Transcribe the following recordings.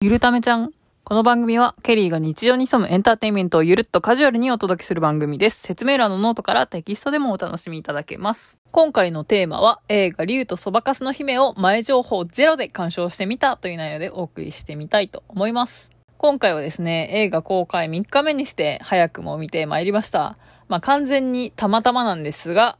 ゆるためちゃん。この番組は、ケリーが日常に潜むエンターテインメントをゆるっとカジュアルにお届けする番組です。説明欄のノートからテキストでもお楽しみいただけます。今回のテーマは、映画竜とそばかすの姫を前情報ゼロで鑑賞してみたという内容でお送りしてみたいと思います。今回はですね、映画公開3日目にして早くも見てまいりました。まあ完全にたまたまなんですが、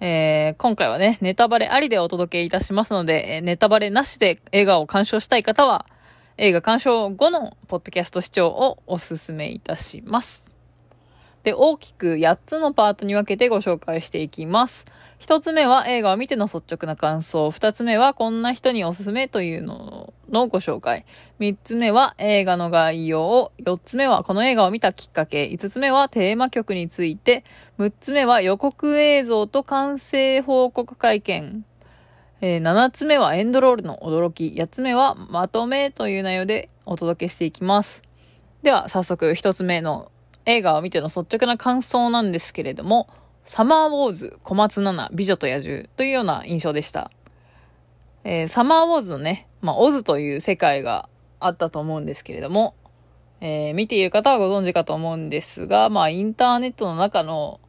えー今回はね、ネタバレありでお届けいたしますので、ネタバレなしで映画を鑑賞したい方は、映画鑑賞後のポッドキャスト視聴をお勧めいたします。で、大きく8つのパートに分けてご紹介していきます。1つ目は映画を見ての率直な感想。2つ目はこんな人におすすめというののご紹介。3つ目は映画の概要。4つ目はこの映画を見たきっかけ。5つ目はテーマ曲について。6つ目は予告映像と完成報告会見。えー7つ目はエンドロールの驚き。8つ目はまとめという内容でお届けしていきます。では早速1つ目の映画を見ての率直な感想なんですけれども、サマーウォーズ小松菜奈美女と野獣というような印象でした。えーサマーウォーズのね、まあ、オズという世界があったと思うんですけれども、えー見ている方はご存知かと思うんですが、まあ、インターネットの中の、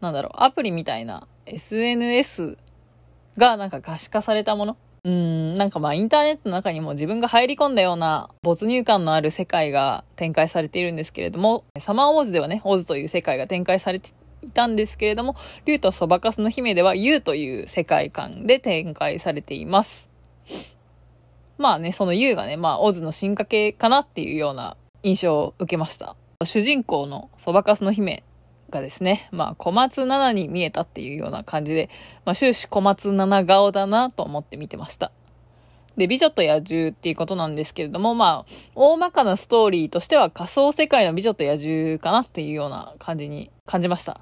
なんだろう、アプリみたいな SNS がなんか可視化されたもの？うん、なんかまあインターネットの中にも自分が入り込んだような没入感のある世界が展開されているんですけれども、サマーウォーズではね、オズという世界が展開されていたんですけれども、竜とそばかすの姫では U という世界観で展開されています。まあね、その U がね、まあオズの進化系かなっていうような印象を受けました。主人公のそばかすの姫がですね、まあ小松菜奈に見えたっていうような感じで、まあ終始小松菜奈顔だなと思って見てました。で、美女と野獣っていうことなんですけれども、まあ、大まかなストーリーとしては仮想世界の美女と野獣かなっていうような感じに感じました。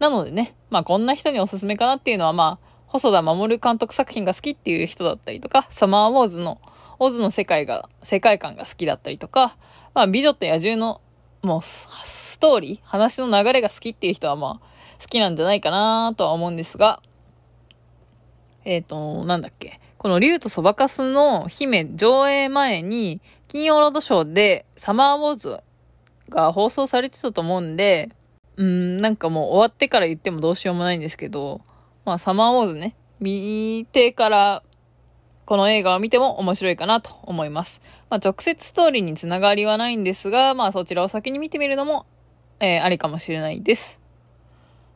なのでね、まあこんな人におすすめかなっていうのは、まあ、細田守監督作品が好きっていう人だったりとか、サマーウォーズの、オズの世界が、世界観が好きだったりとか、まあ美女と野獣の、もうス、トーリー話の流れが好きっていう人はまあ、好きなんじゃないかなとは思うんですが、えっ、と、なんだっけ。この竜とそばかすの姫上映前に、金曜ロードショーでサマーウォーズが放送されてたと思うんで、うん、なんかもう終わってから言ってもどうしようもないんですけど、まあサマーウォーズね、見てから、この映画を見ても面白いかなと思います。まあ直接ストーリーにつながりはないんですが、まあそちらを先に見てみるのも、えーありかもしれないです。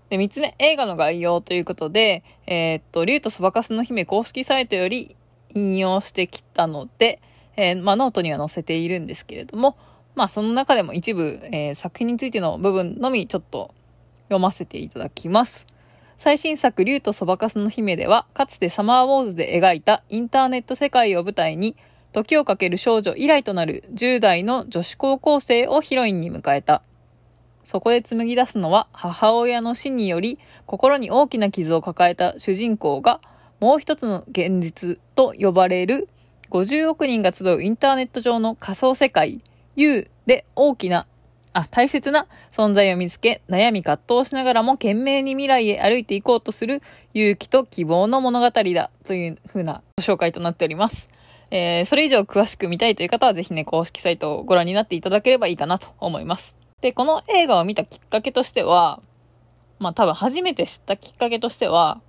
で、三つ目、映画の概要ということで、えーっと、竜とそばかすの姫公式サイトより引用してきたので、えーまあ、ノートには載せているんですけれども、まあ、その中でも一部、えー作品についての部分のみちょっと読ませていただきます。最新作、竜とそばかすの姫では、かつてサマーウォーズで描いたインターネット世界を舞台に、時をかける少女以来となる10代の女子高校生をヒロインに迎えた。そこで紡ぎ出すのは母親の死により心に大きな傷を抱えた主人公がもう一つの現実と呼ばれる50億人が集うインターネット上の仮想世界 U で大きなあ、大切な存在を見つけ悩み葛藤しながらも懸命に未来へ歩いていこうとする勇気と希望の物語だという風なご紹介となっております。えー、それ以上詳しく見たいという方はぜひね、公式サイトをご覧になっていただければいいかなと思います。で、この映画を見たきっかけとしては、まあ多分初めて知ったきっかけとしては、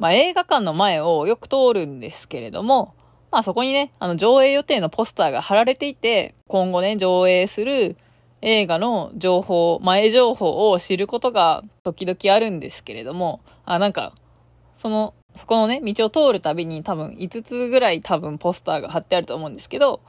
まあ映画館の前をよく通るんですけれども、まあそこにね、あの上映予定のポスターが貼られていて、今後ね、上映する映画の情報、前情報を知ることが時々あるんですけれども、あ、なんか、その、そこのね、道を通るたびに多分5つぐらい多分ポスターが貼ってあると思うんですけど、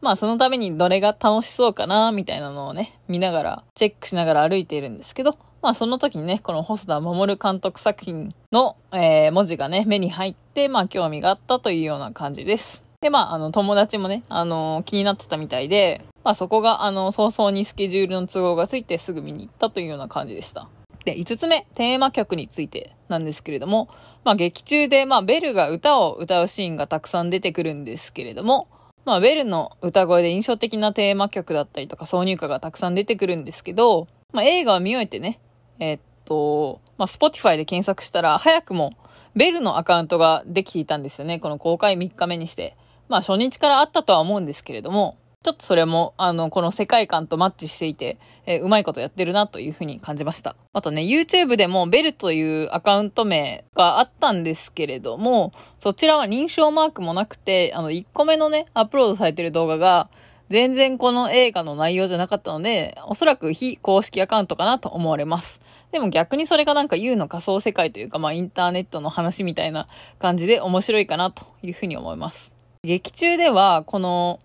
まあそのためにどれが楽しそうかな、みたいなのをね、見ながら、チェックしながら歩いているんですけど、まあその時にね、この細田守監督作品の、えー文字がね、目に入って、まあ興味があったというような感じです。で、まああの友達もね、あの気になってたみたいで、まあそこがあの早々にスケジュールの都合がついてすぐ見に行ったというような感じでした。で、5つ目、テーマ曲についてなんですけれども、まあ劇中で、まあベルが歌を歌うシーンがたくさん出てくるんですけれども、まあベルの歌声で印象的なテーマ曲だったりとか挿入歌がたくさん出てくるんですけど、まあ映画を見終えてね、えーっと、まあ Spotify で検索したら早くもベルのアカウントができていたんですよね。この公開3日目にして。まあ初日からあったとは思うんですけれども、ちょっとそれも、あの、この世界観とマッチしていて、えー、うまいことやってるなというふうに感じました。あとね、YouTube でもベルというアカウント名があったんですけれども、そちらは認証マークもなくて、あの、1個目のね、アップロードされてる動画が、全然この映画の内容じゃなかったので、おそらく非公式アカウントかなと思われます。でも逆にそれがなんか U の仮想世界というか、まあインターネットの話みたいな感じで面白いかなというふうに思います。劇中では、この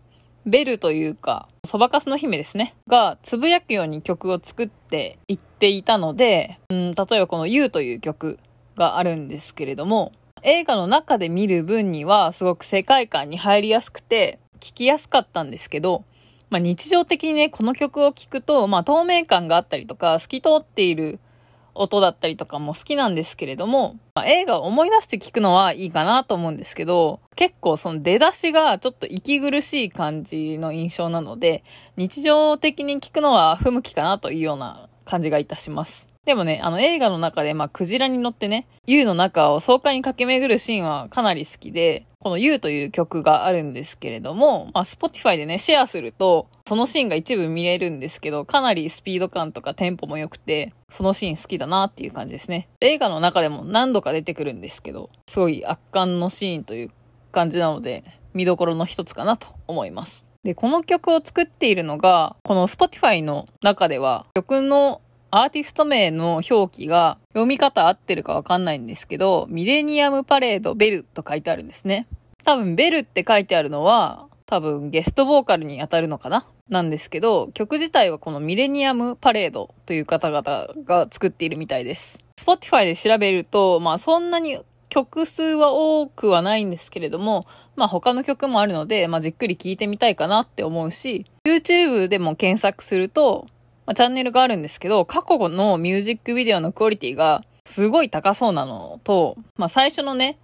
ベルというか、そばかすの姫ですね。が、つぶやくように曲を作っていっていたので、うん、例えばこの You という曲があるんですけれども、映画の中で見る分にはすごく世界観に入りやすくて、聴きやすかったんですけど、まあ日常的にね、この曲を聴くと、まあ透明感があったりとか、透き通っている音だったりとかも好きなんですけれども、まあ、映画を思い出して聞くのはいいかなと思うんですけど、結構その出だしがちょっと息苦しい感じの印象なので、日常的に聞くのは不向きかなというような感じがいたします。でもね、あの映画の中で、まあ、クジラに乗ってね、U の中を爽快に駆け巡るシーンはかなり好きで、この U という曲があるんですけれども、まあ、Spotify でね、シェアすると、そのシーンが一部見れるんですけど、かなりスピード感とかテンポも良くて、そのシーン好きだなっていう感じですね。映画の中でも何度か出てくるんですけど、すごい圧巻のシーンという感じなので、見どころの一つかなと思います。で、この曲を作っているのが、この Spotify の中では、曲のアーティスト名の表記が読み方合ってるかわかんないんですけど、ミレニアムパレードベルと書いてあるんですね。多分ベルって書いてあるのは、多分ゲストボーカルに当たるのかな？なんですけど、曲自体はこのミレニアムパレードという方々が作っているみたいです。Spotify で調べると、まあそんなに曲数は多くはないんですけれども、まあ他の曲もあるので、まあじっくり聴いてみたいかなって思うし、YouTube でも検索すると、まあ、チャンネルがあるんですけど、過去のミュージックビデオのクオリティがすごい高そうなのと、まあ、最初のね、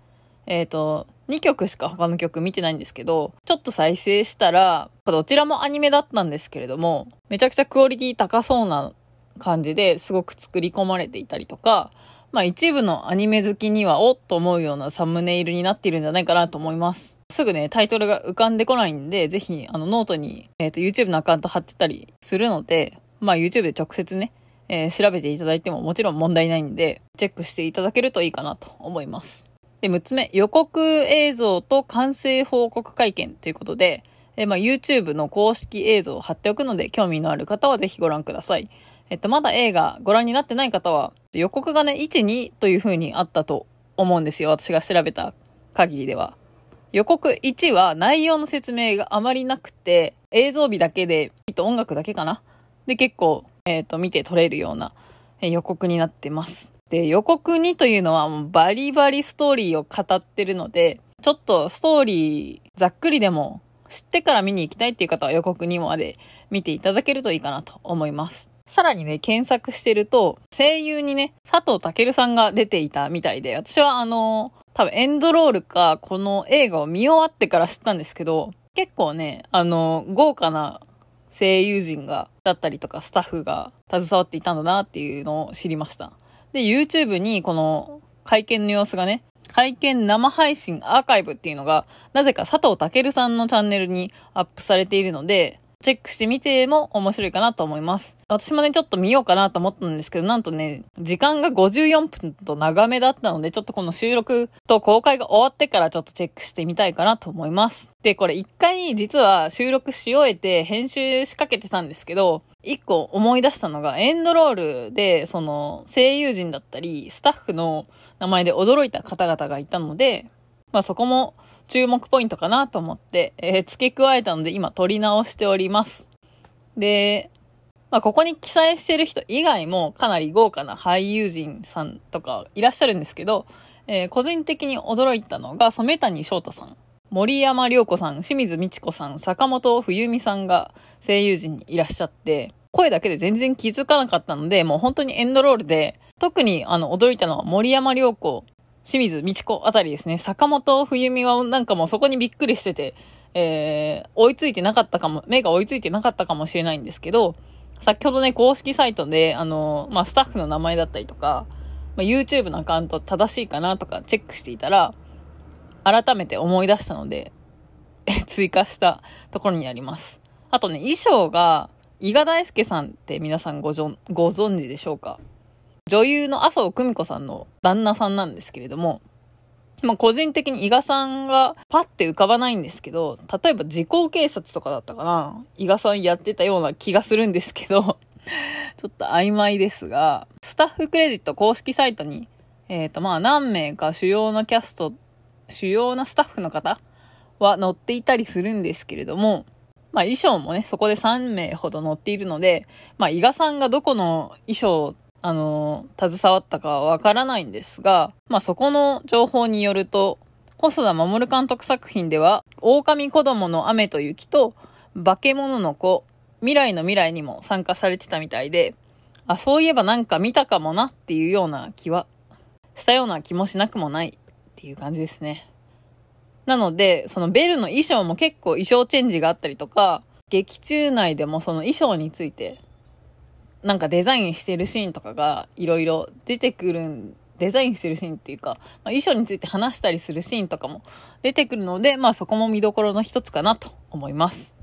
えっ、ー、と、2曲しか他の曲見てないんですけど、ちょっと再生したら、どちらもアニメだったんですけれども、めちゃくちゃクオリティ高そうな感じですごく作り込まれていたりとか、まあ一部のアニメ好きにはおっと思うようなサムネイルになっているんじゃないかなと思います。すぐね、タイトルが浮かんでこないんで、ぜひ、あの、ノートに、えっ、ー、と、YouTube のアカウント貼ってたりするので、まあ YouTube で直接ね、えー、調べていただいてももちろん問題ないんで、チェックしていただけるといいかなと思います。で、6つ目、予告映像と完成報告会見ということで、えー、まあ YouTube の公式映像を貼っておくので、興味のある方はぜひご覧ください。えっと、まだ映画ご覧になってない方は、予告がね、1、2という風にあったと思うんですよ。私が調べた限りでは。予告1は内容の説明があまりなくて、映像美だけで、と音楽だけかなで、結構、えっ、ー、と、見て取れるような、え予告になってます。で、予告2というのはもうバリバリストーリーを語ってるので、ちょっとストーリーざっくりでも知ってから見に行きたいっていう方は予告2まで見ていただけるといいかなと思います。さらにね、検索してると、声優にね、佐藤健さんが出ていたみたいで、私はあの、多分エンドロールか、この映画を見終わってから知ったんですけど、結構ね、あの、豪華な声優陣が、だったりとかスタッフが携わっていたんだなっていうのを知りました。で、YouTube にこの会見の様子がね、会見生配信アーカイブっていうのが、なぜか佐藤健さんのチャンネルにアップされているので、チェックしてみても面白いかなと思います。私もね、ちょっと見ようかなと思ったんですけど、なんとね、時間が54分と長めだったので、ちょっとこの収録と公開が終わってからちょっとチェックしてみたいかなと思います。で、これ一回実は収録し終えて編集しかけてたんですけど、一個思い出したのが、エンドロールで、その、声優陣だったり、スタッフの名前で驚いた方々がいたので、まあそこも注目ポイントかなと思って、えー、付け加えたので今撮り直しております。で、まあここに記載してる人以外もかなり豪華な俳優陣さんとかいらっしゃるんですけど、えー、個人的に驚いたのが染谷翔太さん、森山良子さん、清水美智子さん、坂本冬美さんが声優陣にいらっしゃって、声だけで全然気づかなかったので、もう本当にエンドロールで、特にあの驚いたのは森山良子清水美智子あたりですね。坂本冬美はなんかもうそこにびっくりしてて、えー、追いついてなかったかも、目が追いついてなかったかもしれないんですけど、先ほどね、公式サイトで、あの、まあ、スタッフの名前だったりとか、まあ、YouTube のアカウント正しいかなとかチェックしていたら、改めて思い出したので、追加したところにあります。あとね、衣装が、伊賀大輔さんって皆さんごぞご存知でしょうか？女優の麻生久美子さんの旦那さんなんですけれども、まあ、個人的に伊賀さんがパッて浮かばないんですけど、例えば時効警察とかだったかな伊賀さんやってたような気がするんですけど、ちょっと曖昧ですが、スタッフクレジット公式サイトに、えっ、ー、とまあ何名か主要なキャスト、主要なスタッフの方は載っていたりするんですけれども、まあ衣装もね、そこで3名ほど載っているので、まあ伊賀さんがどこの衣装あの、携わったかわからないんですが、まあ、そこの情報によると、細田守監督作品では、狼子供の雨と雪と、化け物の子、未来の未来にも参加されてたみたいで、あ、そういえばなんか見たかもなっていうような気は、したような気もしなくもないっていう感じですね。なので、そのベルの衣装も結構衣装チェンジがあったりとか、劇中内でもその衣装についてなんかデザインしてるシーンとかがいろいろ出てくるん、デザインしてるシーンっていうか、まあ、衣装について話したりするシーンとかも出てくるので、まあそこも見どころの一つかなと思います。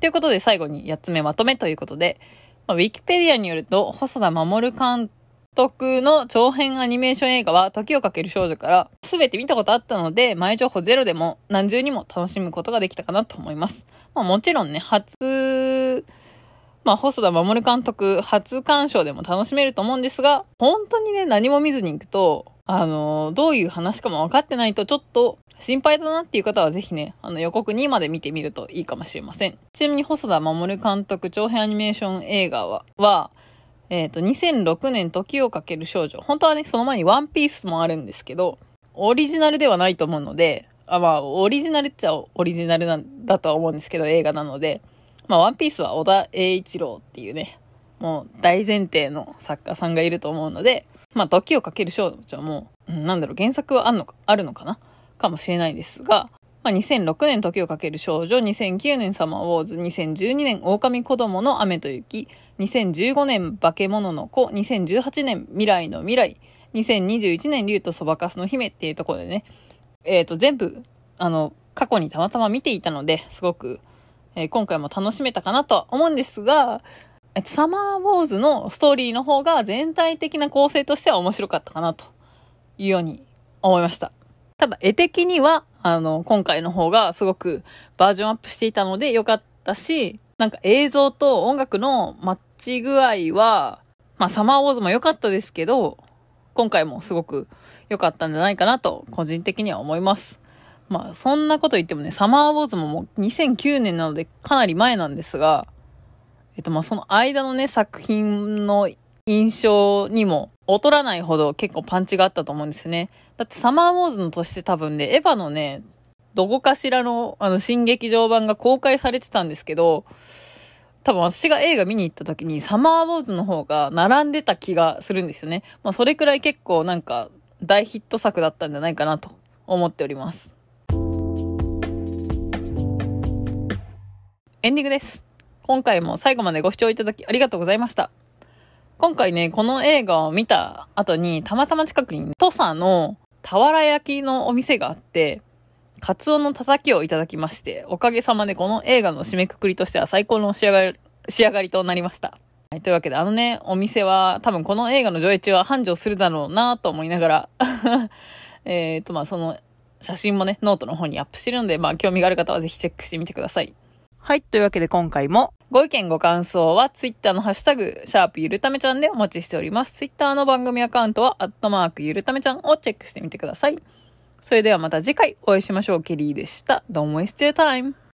ということで最後に8つ目まとめということで、まあ、ウィキペディアによると、細田守監督の長編アニメーション映画は時をかける少女から全て見たことあったので、前情報ゼロでも何重にも楽しむことができたかなと思います。まあもちろんね、初まあ、細田守監督初鑑賞でも楽しめると思うんですが、本当にね、何も見ずに行くと、あの、どういう話かも分かってないとちょっと心配だなっていう方はぜひね、あの予告2まで見てみるといいかもしれません。ちなみに細田守監督長編アニメーション映画は、はえっ、ー、と、2006年時をかける少女。本当はね、その前にワンピースもあるんですけど、オリジナルではないと思うので、あまあ、オリジナルっちゃオリジナルなんだとは思うんですけど、映画なので、まあ、ワンピースは小田栄一郎っていうね、もう大前提の作家さんがいると思うので、まあ、時をかける少女も、う、なんだろう、原作はあるのか、あるのかなかもしれないですが、まあ、2006年時をかける少女、2009年サマーウォーズ、2012年狼子供の雨と雪、2015年化け物の子、2018年未来の未来、2021年竜とそばかすの姫っていうところでね、えっ、ー、と、全部、あの、過去にたまたま見ていたので、すごくえー、今回も楽しめたかなとは思うんですが、サマーウォーズのストーリーの方が全体的な構成としては面白かったかなというように思いました。ただ、絵的には、あの、今回の方がすごくバージョンアップしていたので良かったし、なんか映像と音楽のマッチ具合は、まあ、サマーウォーズも良かったですけど、今回もすごく良かったんじゃないかなと、個人的には思います。まあ、そんなこと言ってもね、サマーウォーズももう2009年なのでかなり前なんですが、えっとまあその間のね、作品の印象にも劣らないほど結構パンチがあったと思うんですよね。だってサマーウォーズの年って多分ね、エヴァのね、どこかしらのあの新劇場版が公開されてたんですけど、多分私が映画見に行った時にサマーウォーズの方が並んでた気がするんですよね。まあそれくらい結構なんか大ヒット作だったんじゃないかなと思っております。エンディングです。今回も最後までご視聴いただきありがとうございました。今回ね、この映画を見た後に、たまたま近くに土佐の俵焼きのお店があって、カツオのたたきをいただきまして、おかげさまでこの映画の締めくくりとしては最高の仕上がり、仕上がりとなりました。はい、というわけで、あのね、お店は多分この映画の上映中は繁盛するだろうなと思いながら えっと、まあ、その写真もね、ノートの方にアップしてるので、まあ、興味がある方はぜひチェックしてみてください。はい。というわけで今回もご意見ご感想はツイッターのハッシュタグ、シャープゆるためちゃんでお待ちしております。ツイッターの番組アカウントは、アットマークゆるためちゃんをチェックしてみてください。それではまた次回お会いしましょう。ケリーでした。Don't waste your time.